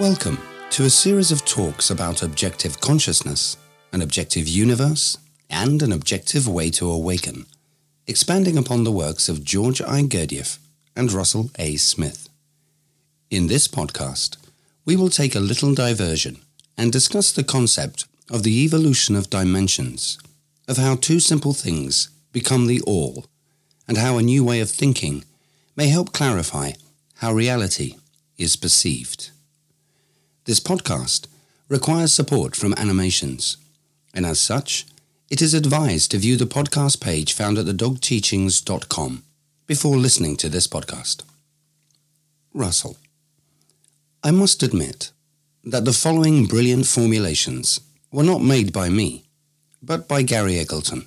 Welcome to a series of talks about objective consciousness, an objective universe, and an objective way to awaken, expanding upon the works of George I. Gurdjieff and Russell A. Smith. In this podcast, we will take a little diversion and discuss the concept of the evolution of dimensions, of how two simple things become the all, and how a new way of thinking may help clarify how reality is perceived. This podcast requires support from Animations, and as such, it is advised to view the podcast page found at thedogteachings.com before listening to this podcast. Russell. I must admit that the following brilliant formulations were not made by me, but by Gary Eggleton,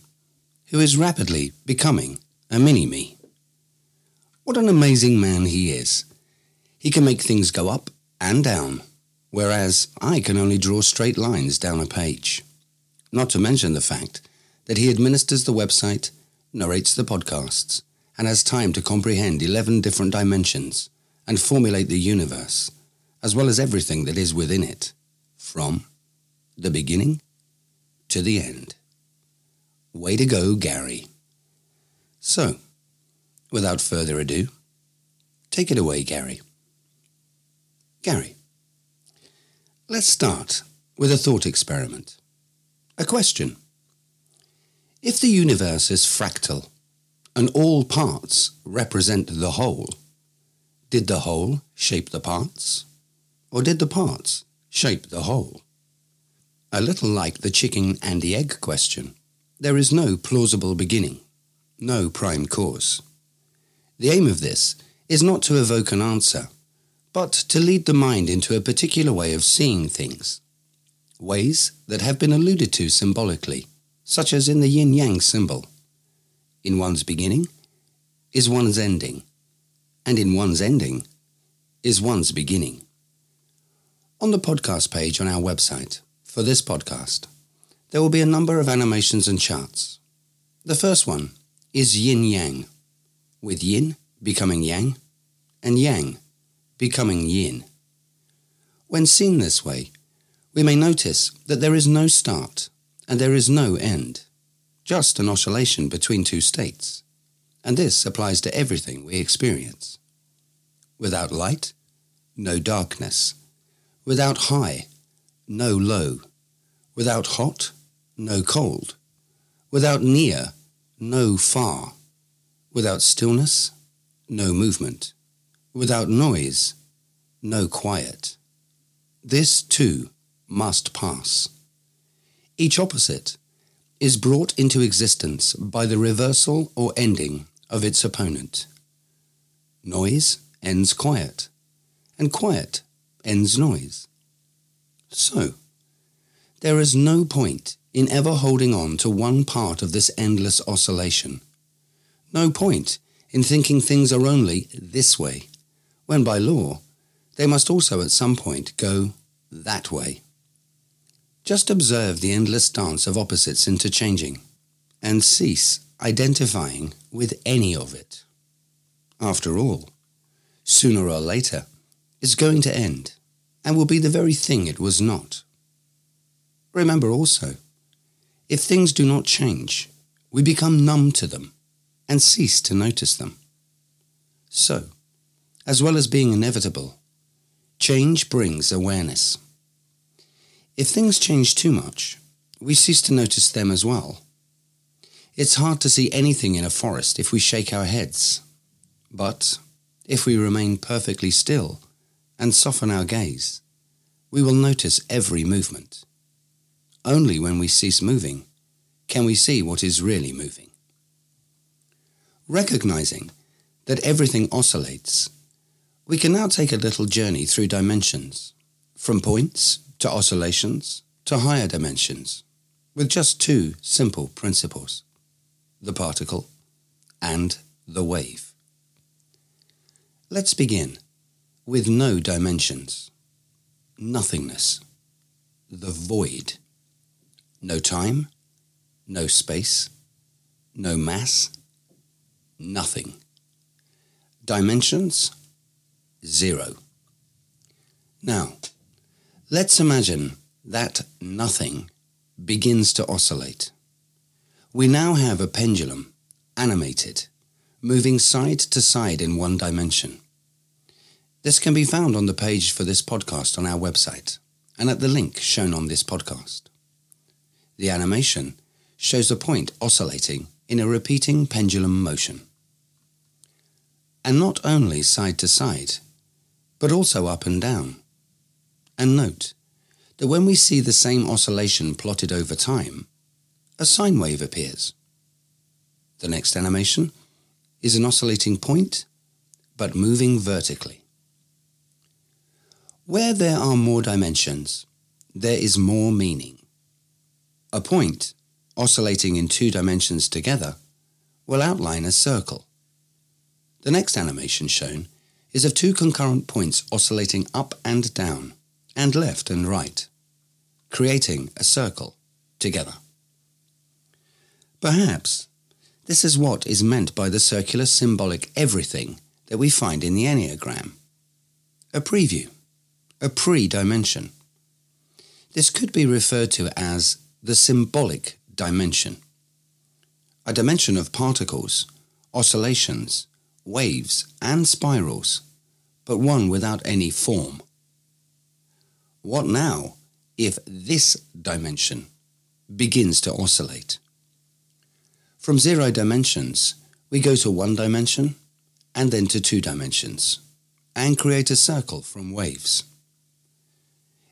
who is rapidly becoming a mini me. What an amazing man he is. He can make things go up and down, whereas I can only draw straight lines down a page. Not to mention the fact that he administers the website, narrates the podcasts, and has time to comprehend 11 different dimensions and formulate the universe, as well as everything that is within it, from the beginning to the end. Way to go, Gary. So, without further ado, take it away, Gary. Gary, let's start with a thought experiment. A question. If the universe is fractal and all parts represent the whole, did the whole shape the parts? Or did the parts shape the whole? A little like the chicken and the egg question, there is no plausible beginning, no prime cause. The aim of this is not to evoke an answer, but to lead the mind into a particular way of seeing things. Ways that have been alluded to symbolically, such as in the yin yang symbol. In one's beginning is one's ending, and in one's ending is one's beginning. On the podcast page on our website for this podcast, there will be a number of animations and charts. The first one is yin yang, with yin becoming yang and yang becoming yin. When seen this way, we may notice that there is no start and there is no end, just an oscillation between two states. And this applies to everything we experience. Without light, no darkness. Without high, no low. Without hot, no cold. Without near, no far. Without stillness, no movement. Without noise, no quiet. This too must pass. Each opposite is brought into existence by the reversal or ending of its opponent. Noise ends quiet, and quiet ends noise. So, there is no point in ever holding on to one part of this endless oscillation. No point in thinking things are only this way, when by law they must also at some point go that way. Just observe the endless dance of opposites interchanging, and cease identifying with any of it. After all, sooner or later, it's going to end, and will be the very thing it was not. Remember also, if things do not change, we become numb to them and cease to notice them. So, as well as being inevitable, change brings awareness. If things change too much, we cease to notice them as well. It's hard to see anything in a forest if we shake our heads. But if we remain perfectly still and soften our gaze, we will notice every movement. Only when we cease moving can we see what is really moving. Recognizing that everything oscillates, we can now take a little journey through dimensions, from points to oscillations to higher dimensions, with just two simple principles the particle and the wave. Let's begin with no dimensions, nothingness, the void. No time, no space, no mass, nothing. Dimensions, zero. Now, Let's imagine that nothing begins to oscillate. We now have a pendulum, animated, moving side to side in one dimension. This can be found on the page for this podcast on our website and at the link shown on this podcast. The animation shows a point oscillating in a repeating pendulum motion. And not only side to side, but also up and down. And note that when we see the same oscillation plotted over time, a sine wave appears. The next animation is an oscillating point, but moving vertically. Where there are more dimensions, there is more meaning. A point, oscillating in two dimensions together, will outline a circle. The next animation shown is of two concurrent points oscillating up and down, and left and right, creating a circle together. Perhaps this is what is meant by the circular symbolic everything that we find in the Enneagram. A preview, a pre-dimension. This could be referred to as the symbolic dimension. A dimension of particles, oscillations, waves, and spirals, but one without any form. What now if this dimension begins to oscillate? From zero dimensions, we go to one dimension and then to two dimensions and create a circle from waves.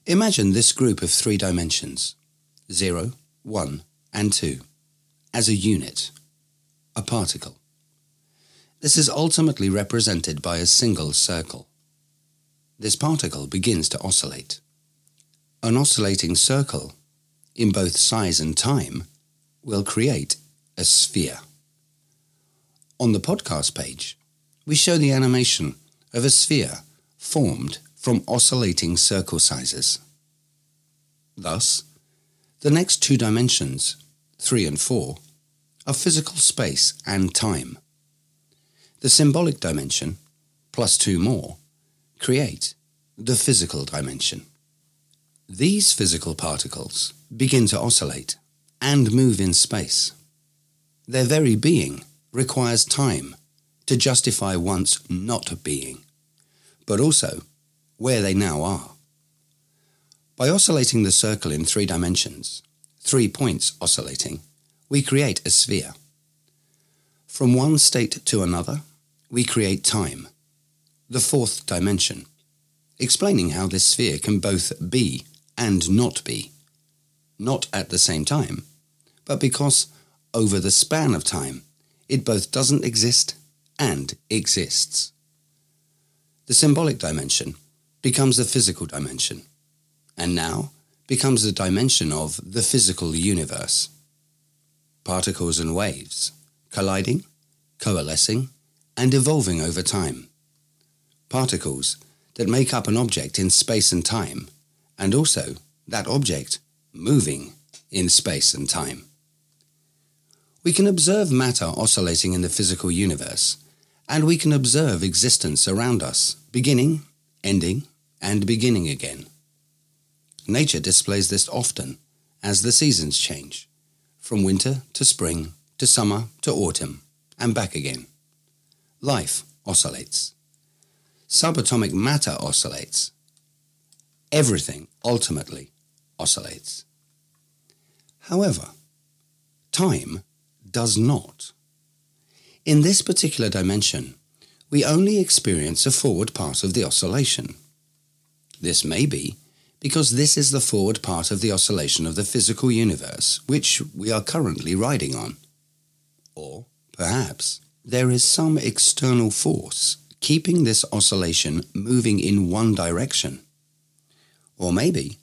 Imagine this group of three dimensions 0, 1, and 2 as a unit, a particle. This is ultimately represented by a single circle. This particle begins to oscillate. An oscillating circle, in both size and time, will create a sphere. On the podcast page, we show the animation of a sphere formed from oscillating circle sizes. Thus, the next two dimensions, 3 and 4, are physical space and time. The symbolic dimension, plus two more, create the physical dimension. These physical particles begin to oscillate and move in space. Their very being requires time to justify once not being, but also where they now are. By oscillating the circle in three dimensions, three points oscillating, we create a sphere. From one state to another, we create time, the fourth dimension, explaining how this sphere can both be and not be, not at the same time, but because over the span of time, it both doesn't exist and exists. The symbolic dimension becomes the physical dimension and now becomes the dimension of the physical universe. Particles and waves, colliding, coalescing, and evolving over time. Particles that make up an object in space and time, and also that object moving in space and time. We can observe matter oscillating in the physical universe, and we can observe existence around us, beginning, ending, and beginning again. Nature displays this often as the seasons change, from winter to spring to summer to autumn, and back again. Life oscillates. Subatomic matter oscillates. Everything ultimately oscillates. However, time does not. In this particular dimension, we only experience a forward part of the oscillation. This may be because this is the forward part of the oscillation of the physical universe which we are currently riding on. Or, perhaps, there is some external force keeping this oscillation moving in one direction. Or maybe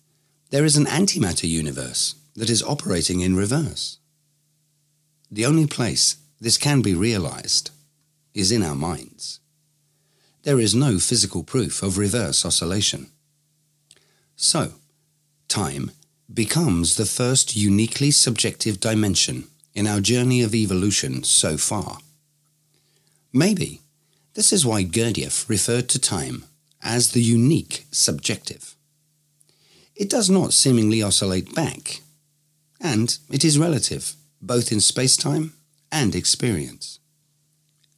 there is an antimatter universe that is operating in reverse. The only place this can be realized is in our minds. There is no physical proof of reverse oscillation. So, time becomes the first uniquely subjective dimension in our journey of evolution so far. Maybe this is why Gurdjieff referred to time as the unique subjective. it does not seemingly oscillate back, and it is relative, both in space-time and experience.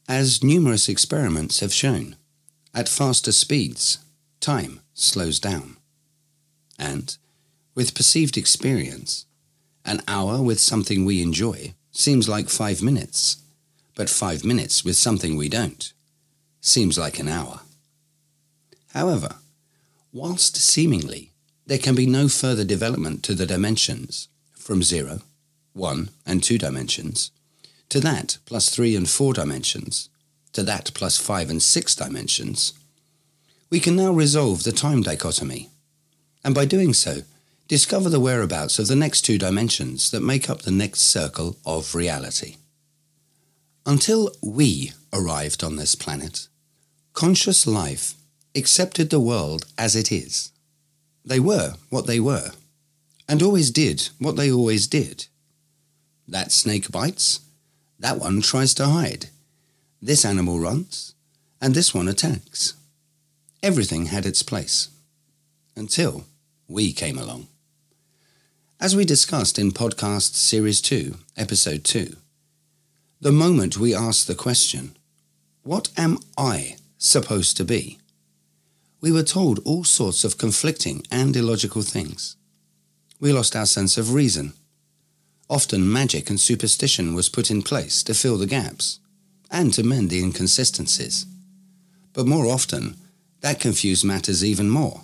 As numerous experiments have shown, at faster speeds, time slows down. And, with perceived experience, an hour with something we enjoy seems like five minutes, but five minutes with something we don't seems like an hour. However, whilst seemingly there can be no further development to the dimensions from zero, one, and 2 dimensions, to that plus 3 and 4 dimensions, to that plus 5 and 6 dimensions, we can now resolve the time dichotomy, and by doing so, discover the whereabouts of the next two dimensions that make up the next circle of reality. Until we arrived on this planet, conscious life accepted the world as it is. They were what they were, and always did what they always did. That snake bites, that one tries to hide. This animal runs, and this one attacks. Everything had its place. Until we came along. As we discussed in podcast series 2, episode 2, the moment we asked the question, What am I supposed to be? we were told all sorts of conflicting and illogical things. We lost our sense of reason. Often magic and superstition was put in place to fill the gaps and to mend the inconsistencies. But more often, that confused matters even more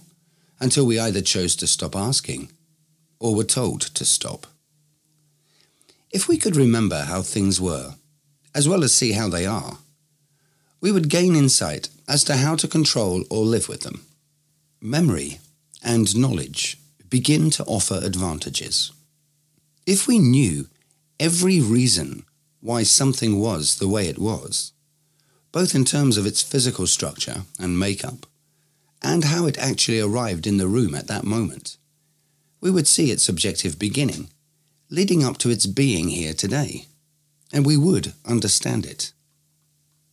until we either chose to stop asking or were told to stop. If we could remember how things were, as well as see how they are, we would gain insight as to how to control or live with them. Memory and knowledge begin to offer advantages. If we knew every reason why something was the way it was, both in terms of its physical structure and makeup, and how it actually arrived in the room at that moment, we would see its subjective beginning, leading up to its being here today, and we would understand it.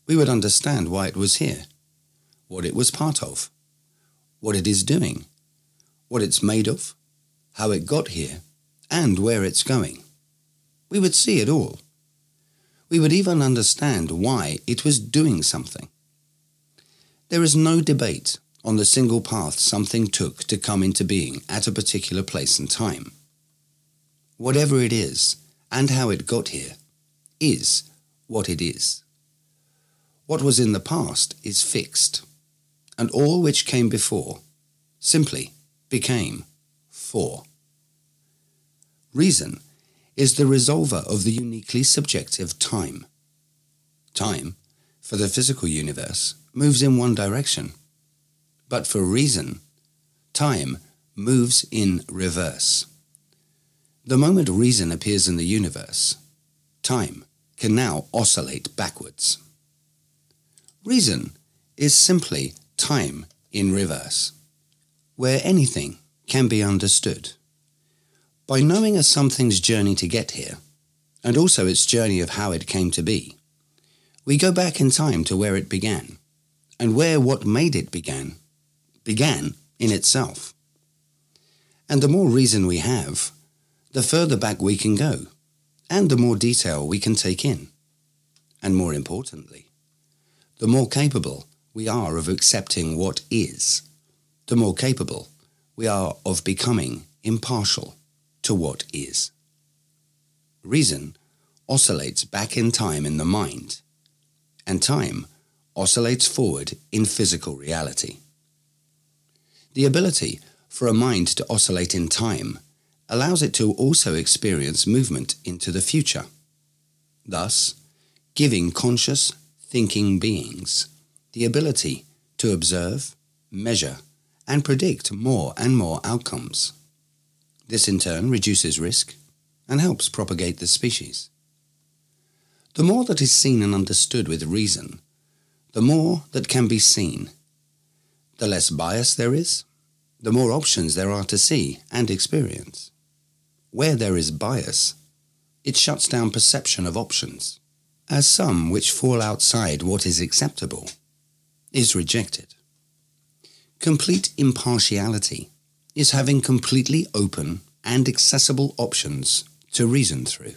We would understand why it was here, what it was part of, what it is doing, what it's made of, how it got here, and where it's going. We would see it all. We would even understand why it was doing something. There is no debate on the single path something took to come into being at a particular place and time. Whatever it is, and how it got here, is what it is. What was in the past is fixed and all which came before simply became for. Reason is the resolver of the uniquely subjective time. Time, for the physical universe, moves in one direction, but for reason, time moves in reverse. The moment reason appears in the universe, time can now oscillate backwards. Reason is simply time in reverse, where anything can be understood. By knowing a something's journey to get here, and also its journey of how it came to be, we go back in time to where it began, and where what made it began, began in itself. And the more reason we have, the further back we can go, and the more detail we can take in. And more importantly, the more capable we are of accepting what is, the more capable we are of becoming impartial to what is. Reason oscillates back in time in the mind, and time oscillates forward in physical reality. The ability for a mind to oscillate in time allows it to also experience movement into the future, thus giving conscious, thinking beings the ability to observe, measure, and predict more and more outcomes. This in turn reduces risk and helps propagate the species. The more that is seen and understood with reason, the more that can be seen. The less bias there is, the more options there are to see and experience. Where there is bias, it shuts down perception of options, as some which fall outside what is acceptable is rejected. Complete impartiality is having completely open and accessible options to reason through.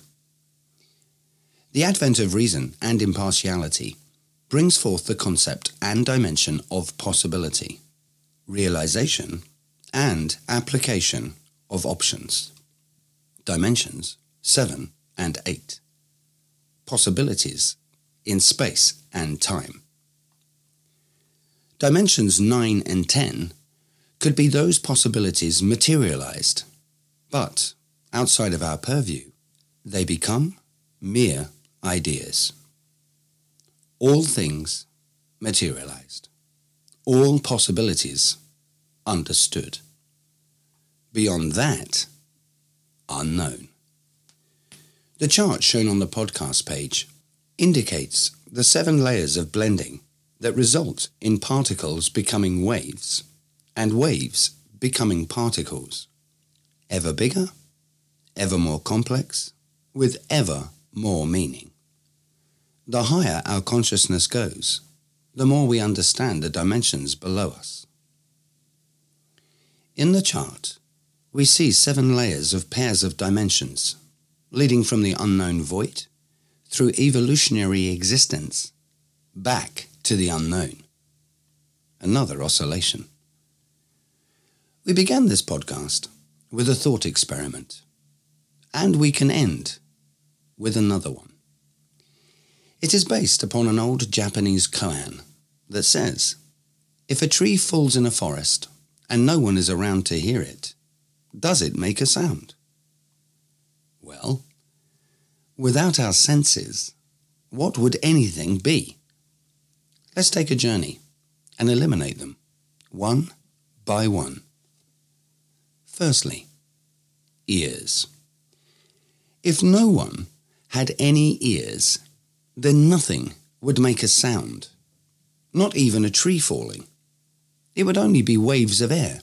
The advent of reason and impartiality brings forth the concept and dimension of possibility, realization, and application of options. Dimensions 7 and 8. Possibilities in space and time. Dimensions 9 and 10 could be those possibilities materialized, but outside of our purview, they become mere ideas. All things materialized. All possibilities understood. Beyond that, unknown. The chart shown on the podcast page indicates the seven layers of blending that result in particles becoming waves and waves becoming particles. Ever bigger, ever more complex, with ever more meaning. The higher our consciousness goes, the more we understand the dimensions below us. In the chart, we see seven layers of pairs of dimensions, leading from the unknown void through evolutionary existence back to the unknown. Another oscillation. We began this podcast with a thought experiment, and we can end with another one. It is based upon an old Japanese koan that says, If a tree falls in a forest and no one is around to hear it, does it make a sound? Well, without our senses, what would anything be? Let's take a journey and eliminate them, one by one. Firstly, ears. If no one had any ears, then nothing would make a sound, not even a tree falling. It would only be waves of air,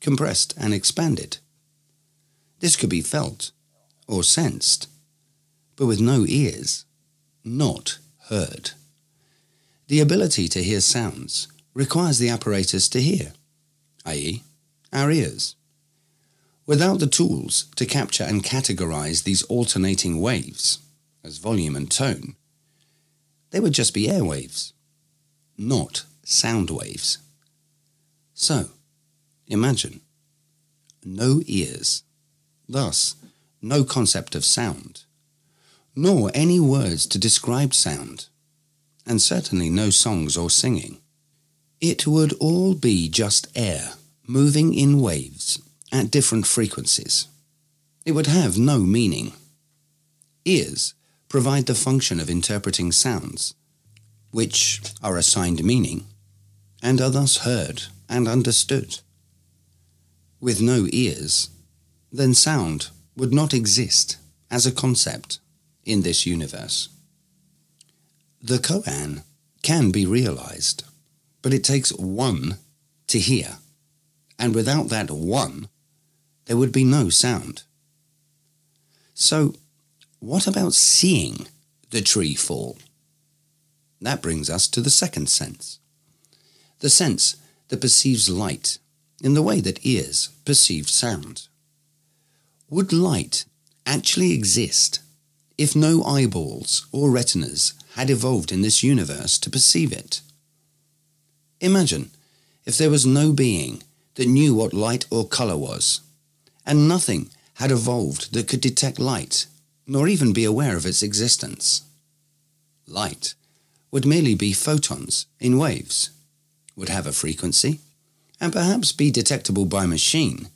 compressed and expanded. This could be felt or sensed, but with no ears, not heard. The ability to hear sounds requires the apparatus to hear, i.e., our ears. Without the tools to capture and categorize these alternating waves as volume and tone, they would just be airwaves, not sound waves. So, imagine no ears, thus no concept of sound, nor any words to describe sound, and certainly no songs or singing. It would all be just air moving in waves at different frequencies. It would have no meaning. Ears provide the function of interpreting sounds, which are assigned meaning and are thus heard and understood. With no ears, then sound would not exist as a concept in this universe. The koan can be realized, but it takes one to hear, and without that one, there would be no sound. So, what about seeing the tree fall? That brings us to the second sense. The sense that perceives light in the way that ears perceive sound. Would light actually exist if no eyeballs or retinas had evolved in this universe to perceive it? Imagine if there was no being that knew what light or colour was, and nothing had evolved that could detect light, nor even be aware of its existence. Light would merely be photons in waves, would have a frequency, and perhaps be detectable by machine,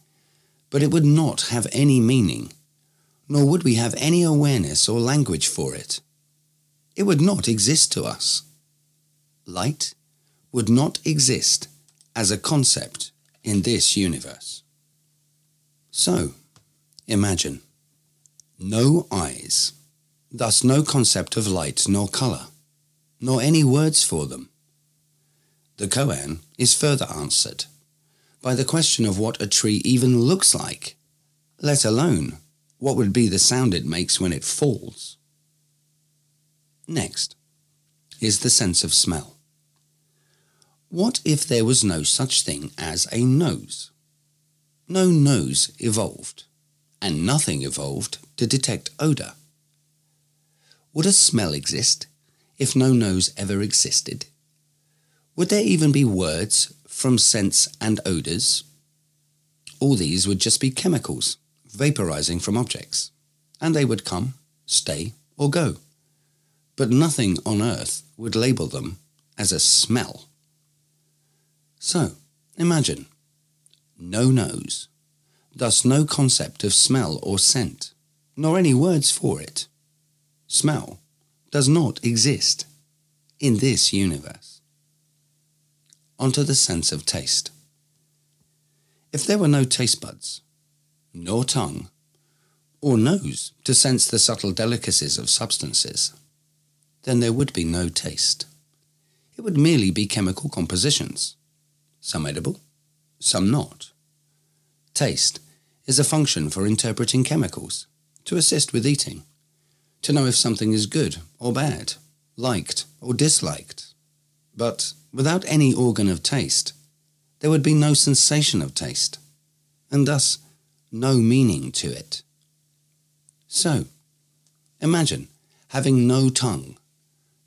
but it would not have any meaning, nor would we have any awareness or language for it. It would not exist to us. Light would not exist as a concept in this universe. So, imagine no eyes, thus no concept of light nor colour, nor any words for them. The koan is further answered by the question of what a tree even looks like, let alone what would be the sound it makes when it falls. Next is the sense of smell. What if there was no such thing as a nose? no nose evolved, and nothing evolved to detect odour. Would a smell exist if no nose ever existed? Would there even be words from scents and odours? All these would just be chemicals vaporizing from objects, and they would come, stay, or go. But nothing on earth would label them as a smell. So, imagine no nose, thus no concept of smell or scent, nor any words for it. Smell does not exist in this universe. Onto the sense of taste. If there were no taste buds, nor tongue, or nose to sense the subtle delicacies of substances, then there would be no taste. It would merely be chemical compositions, some edible, some not. Taste is a function for interpreting chemicals, to assist with eating, to know if something is good or bad, liked or disliked. But without any organ of taste, there would be no sensation of taste, and thus no meaning to it. So, imagine having no tongue,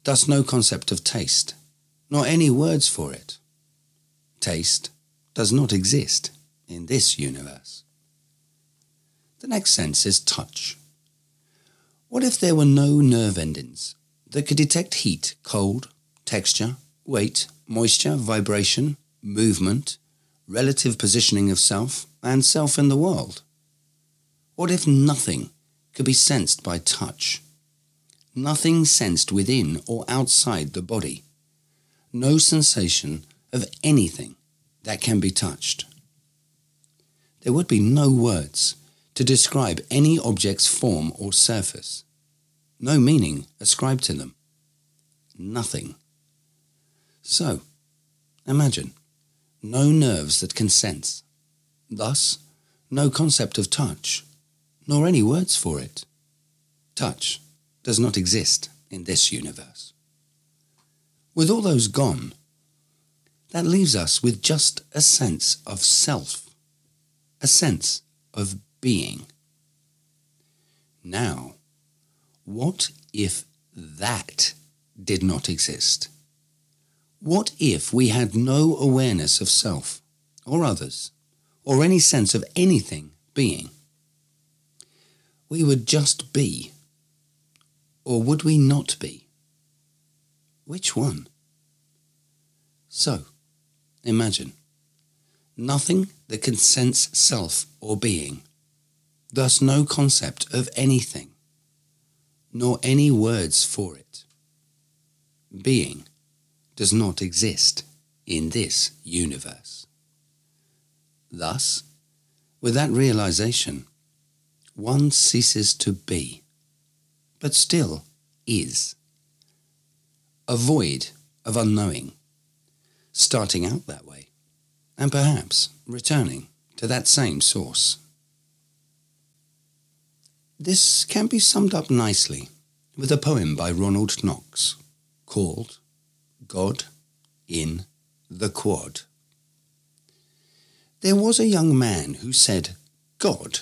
thus no concept of taste, nor any words for it. Taste does not exist in this universe. The next sense is touch. What if there were no nerve endings that could detect heat, cold, texture, weight, moisture, vibration, movement, relative positioning of self, and self in the world? What if nothing could be sensed by touch? Nothing sensed within or outside the body. No sensation of anything that can be touched. There would be no words to describe any object's form or surface. No meaning ascribed to them. Nothing. So, imagine no nerves that can sense, thus, no concept of touch, nor any words for it. Touch does not exist in this universe. With all those gone, that leaves us with just a sense of self, a sense of being. Now, what if that did not exist? What if we had no awareness of self, or others, or any sense of anything being? We would just be. Or would we not be? Which one? So, imagine nothing that can sense self or being, thus no concept of anything, nor any words for it. Being does not exist in this universe. Thus, with that realization, one ceases to be, but still is. A void of unknowing, starting out that way, and perhaps returning to that same source. This can be summed up nicely with a poem by Ronald Knox called God in the Quad. There was a young man who said, God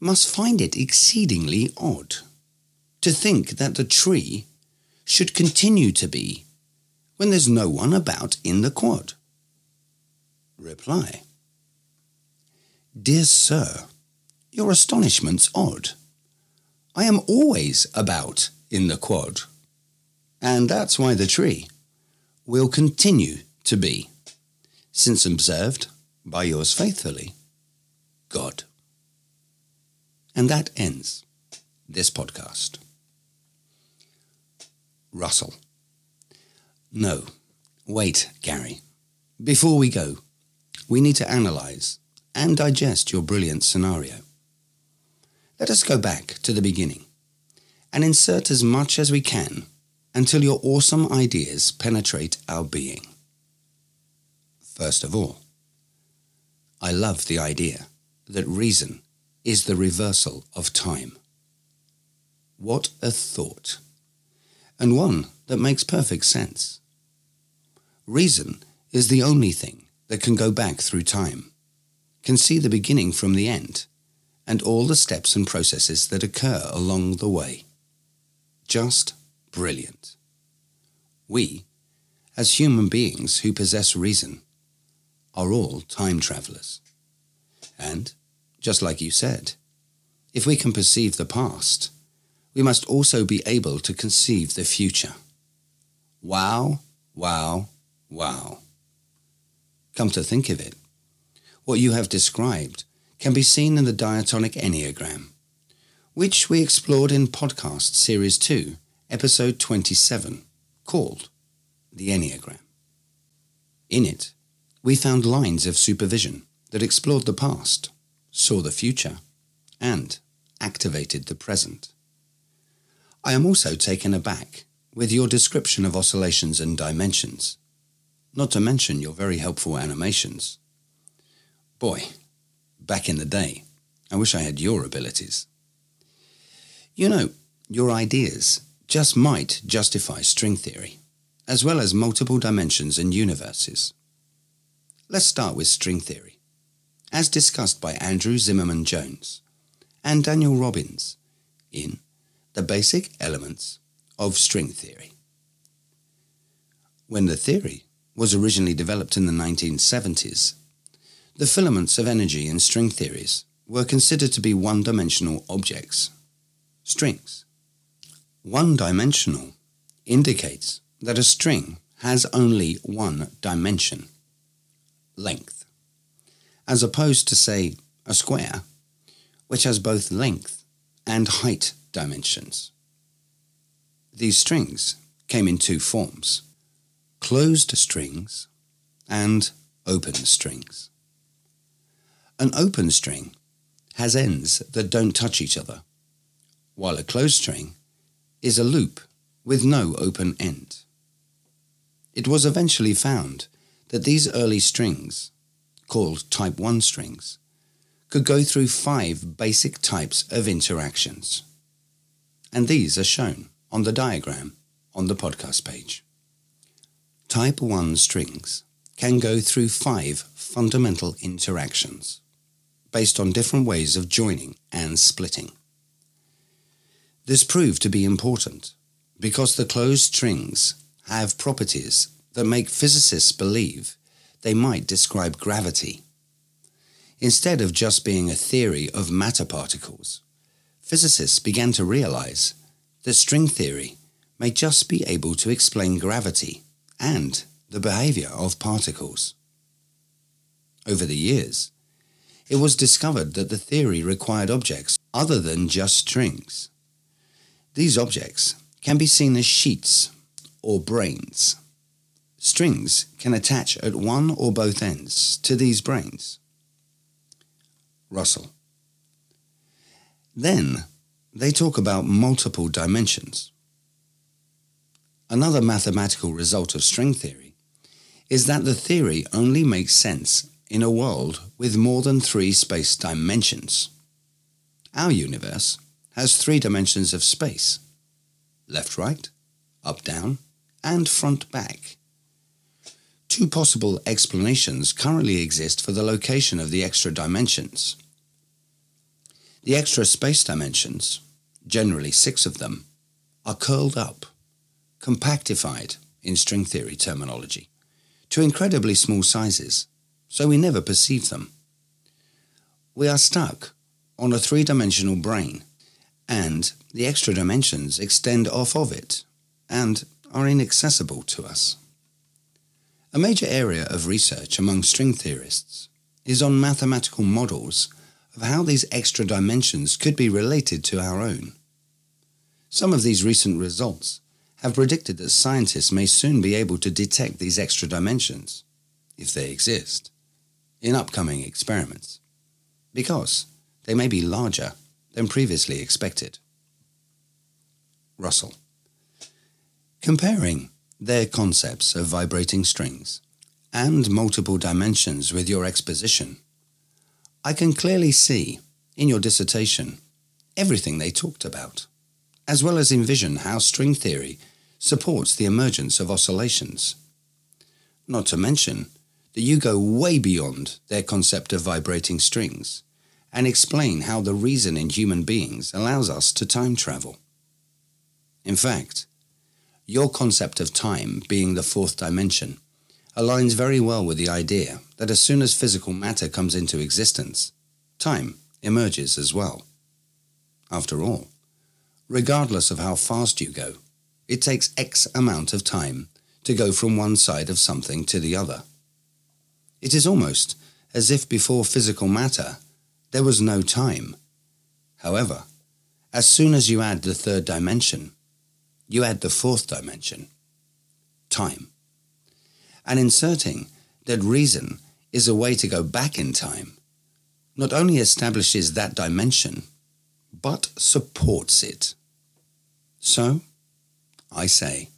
must find it exceedingly odd to think that the tree should continue to be when there's no one about in the quad. Reply. Dear Sir, your astonishment's odd. I am always about in the quad, and that's why the tree will continue to be, since observed by yours faithfully, God. And that ends this podcast. Russell. No, wait, Gary. Before we go, we need to analyze and digest your brilliant scenario. Let us go back to the beginning and insert as much as we can until your awesome ideas penetrate our being. First of all, I love the idea that reason is the reversal of time. What a thought! And one that makes perfect sense. Reason is the only thing that can go back through time, can see the beginning from the end and all the steps and processes that occur along the way. Just brilliant. We, as human beings who possess reason, are all time travelers. And, just like you said, if we can perceive the past, we must also be able to conceive the future. Wow, wow, wow. Come to think of it, what you have described can be seen in the diatonic Enneagram, which we explored in podcast series 2, episode 27, called The Enneagram. In it, we found lines of supervision that explored the past, saw the future, and activated the present. I am also taken aback with your description of oscillations and dimensions, not to mention your very helpful animations. Boy, back in the day, I wish I had your abilities. You know, your ideas just might justify string theory, as well as multiple dimensions and universes. Let's start with string theory, as discussed by Andrew Zimmerman Jones and Daniel Robbins in The Basic Elements of String Theory. When the theory was originally developed in the 1970s, the filaments of energy in string theories were considered to be one-dimensional objects, strings. One-dimensional indicates that a string has only one dimension, length, as opposed to, say, a square, which has both length and height dimensions. These strings came in two forms, closed strings and open strings. An open string has ends that don't touch each other, while a closed string is a loop with no open end. It was eventually found that these early strings, called type 1 strings, could go through five basic types of interactions. And these are shown on the diagram on the podcast page. Type 1 strings can go through five fundamental interactions based on different ways of joining and splitting. This proved to be important because the closed strings have properties that make physicists believe they might describe gravity. Instead of just being a theory of matter particles, physicists began to realize that string theory may just be able to explain gravity and the behavior of particles. Over the years, it was discovered that the theory required objects other than just strings. These objects can be seen as sheets or branes. Strings can attach at one or both ends to these branes. Russell. Then they talk about multiple dimensions. Another mathematical result of string theory is that the theory only makes sense in a world with more than three space dimensions. Our universe has three dimensions of space left right, up down, and front back. Two possible explanations currently exist for the location of the extra dimensions. The extra space dimensions, generally six of them, are curled up, compactified in string theory terminology, to incredibly small sizes so we never perceive them. We are stuck on a three-dimensional brane, and the extra dimensions extend off of it and are inaccessible to us. A major area of research among string theorists is on mathematical models of how these extra dimensions could be related to our own. Some of these recent results have predicted that scientists may soon be able to detect these extra dimensions, if they exist, in upcoming experiments, because they may be larger than previously expected. Russell. Comparing their concepts of vibrating strings and multiple dimensions with your exposition, I can clearly see, in your dissertation, everything they talked about, as well as envision how string theory supports the emergence of oscillations. Not to mention that you go way beyond their concept of vibrating strings and explain how the reason in human beings allows us to time travel. In fact, your concept of time being the fourth dimension aligns very well with the idea that as soon as physical matter comes into existence, time emerges as well. After all, regardless of how fast you go, it takes X amount of time to go from one side of something to the other. It is almost as if before physical matter, there was no time. However, as soon as you add the third dimension, you add the fourth dimension, time. And inserting that reason is a way to go back in time not only establishes that dimension, but supports it. So, I say,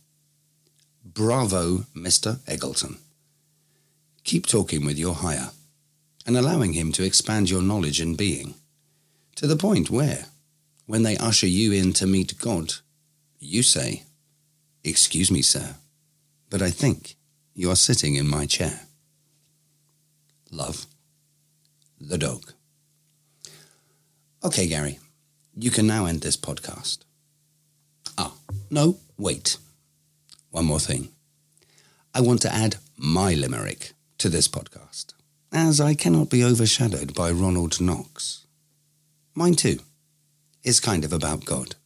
bravo, Mr. Eggleton. Keep talking with your higher and allowing him to expand your knowledge and being to the point where, when they usher you in to meet God, you say, Excuse me, sir, but I think you are sitting in my chair. Love, the dog. Okay, Gary, you can now end this podcast. Ah, no, wait. One more thing. I want to add my limerick to this podcast, as I cannot be overshadowed by Ronald Knox. Mine too is kind of about God.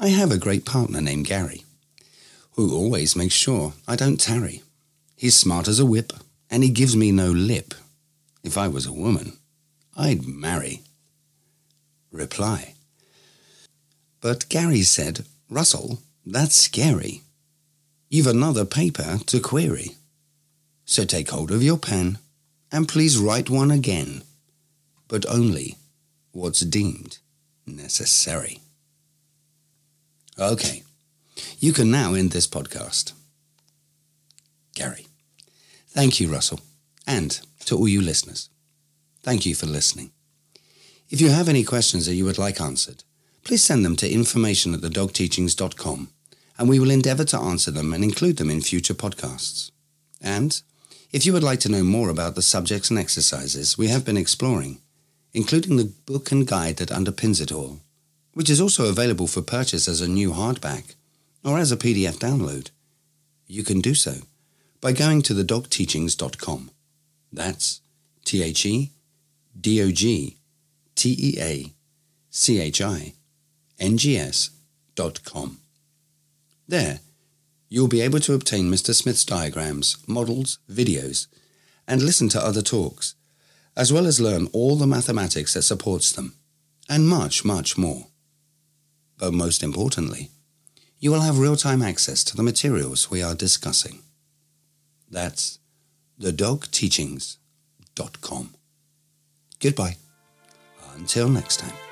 I have a great partner named Gary, who always makes sure I don't tarry. He's smart as a whip, and he gives me no lip. If I was a woman, I'd marry. Reply. But Gary said, Russell, that's scary. You've another paper to query. So take hold of your pen and please write one again, but only what's deemed necessary. Okay, you can now end this podcast. Gary. Thank you, Russell, and to all you listeners. Thank you for listening. If you have any questions that you would like answered, please send them to information at thedogteachings.com and we will endeavour to answer them and include them in future podcasts. And if you would like to know more about the subjects and exercises we have been exploring, including the book and guide that underpins it all, which is also available for purchase as a new hardback or as a PDF download, you can do so by going to thedogteachings.com. That's T H E D O G T E A C H I N G S dot com. There, you'll be able to obtain Mr. Smith's diagrams, models, videos, and listen to other talks, as well as learn all the mathematics that supports them, and much, much more. But most importantly, you will have real-time access to the materials we are discussing. That's thedogteachings.com. Goodbye. Until next time.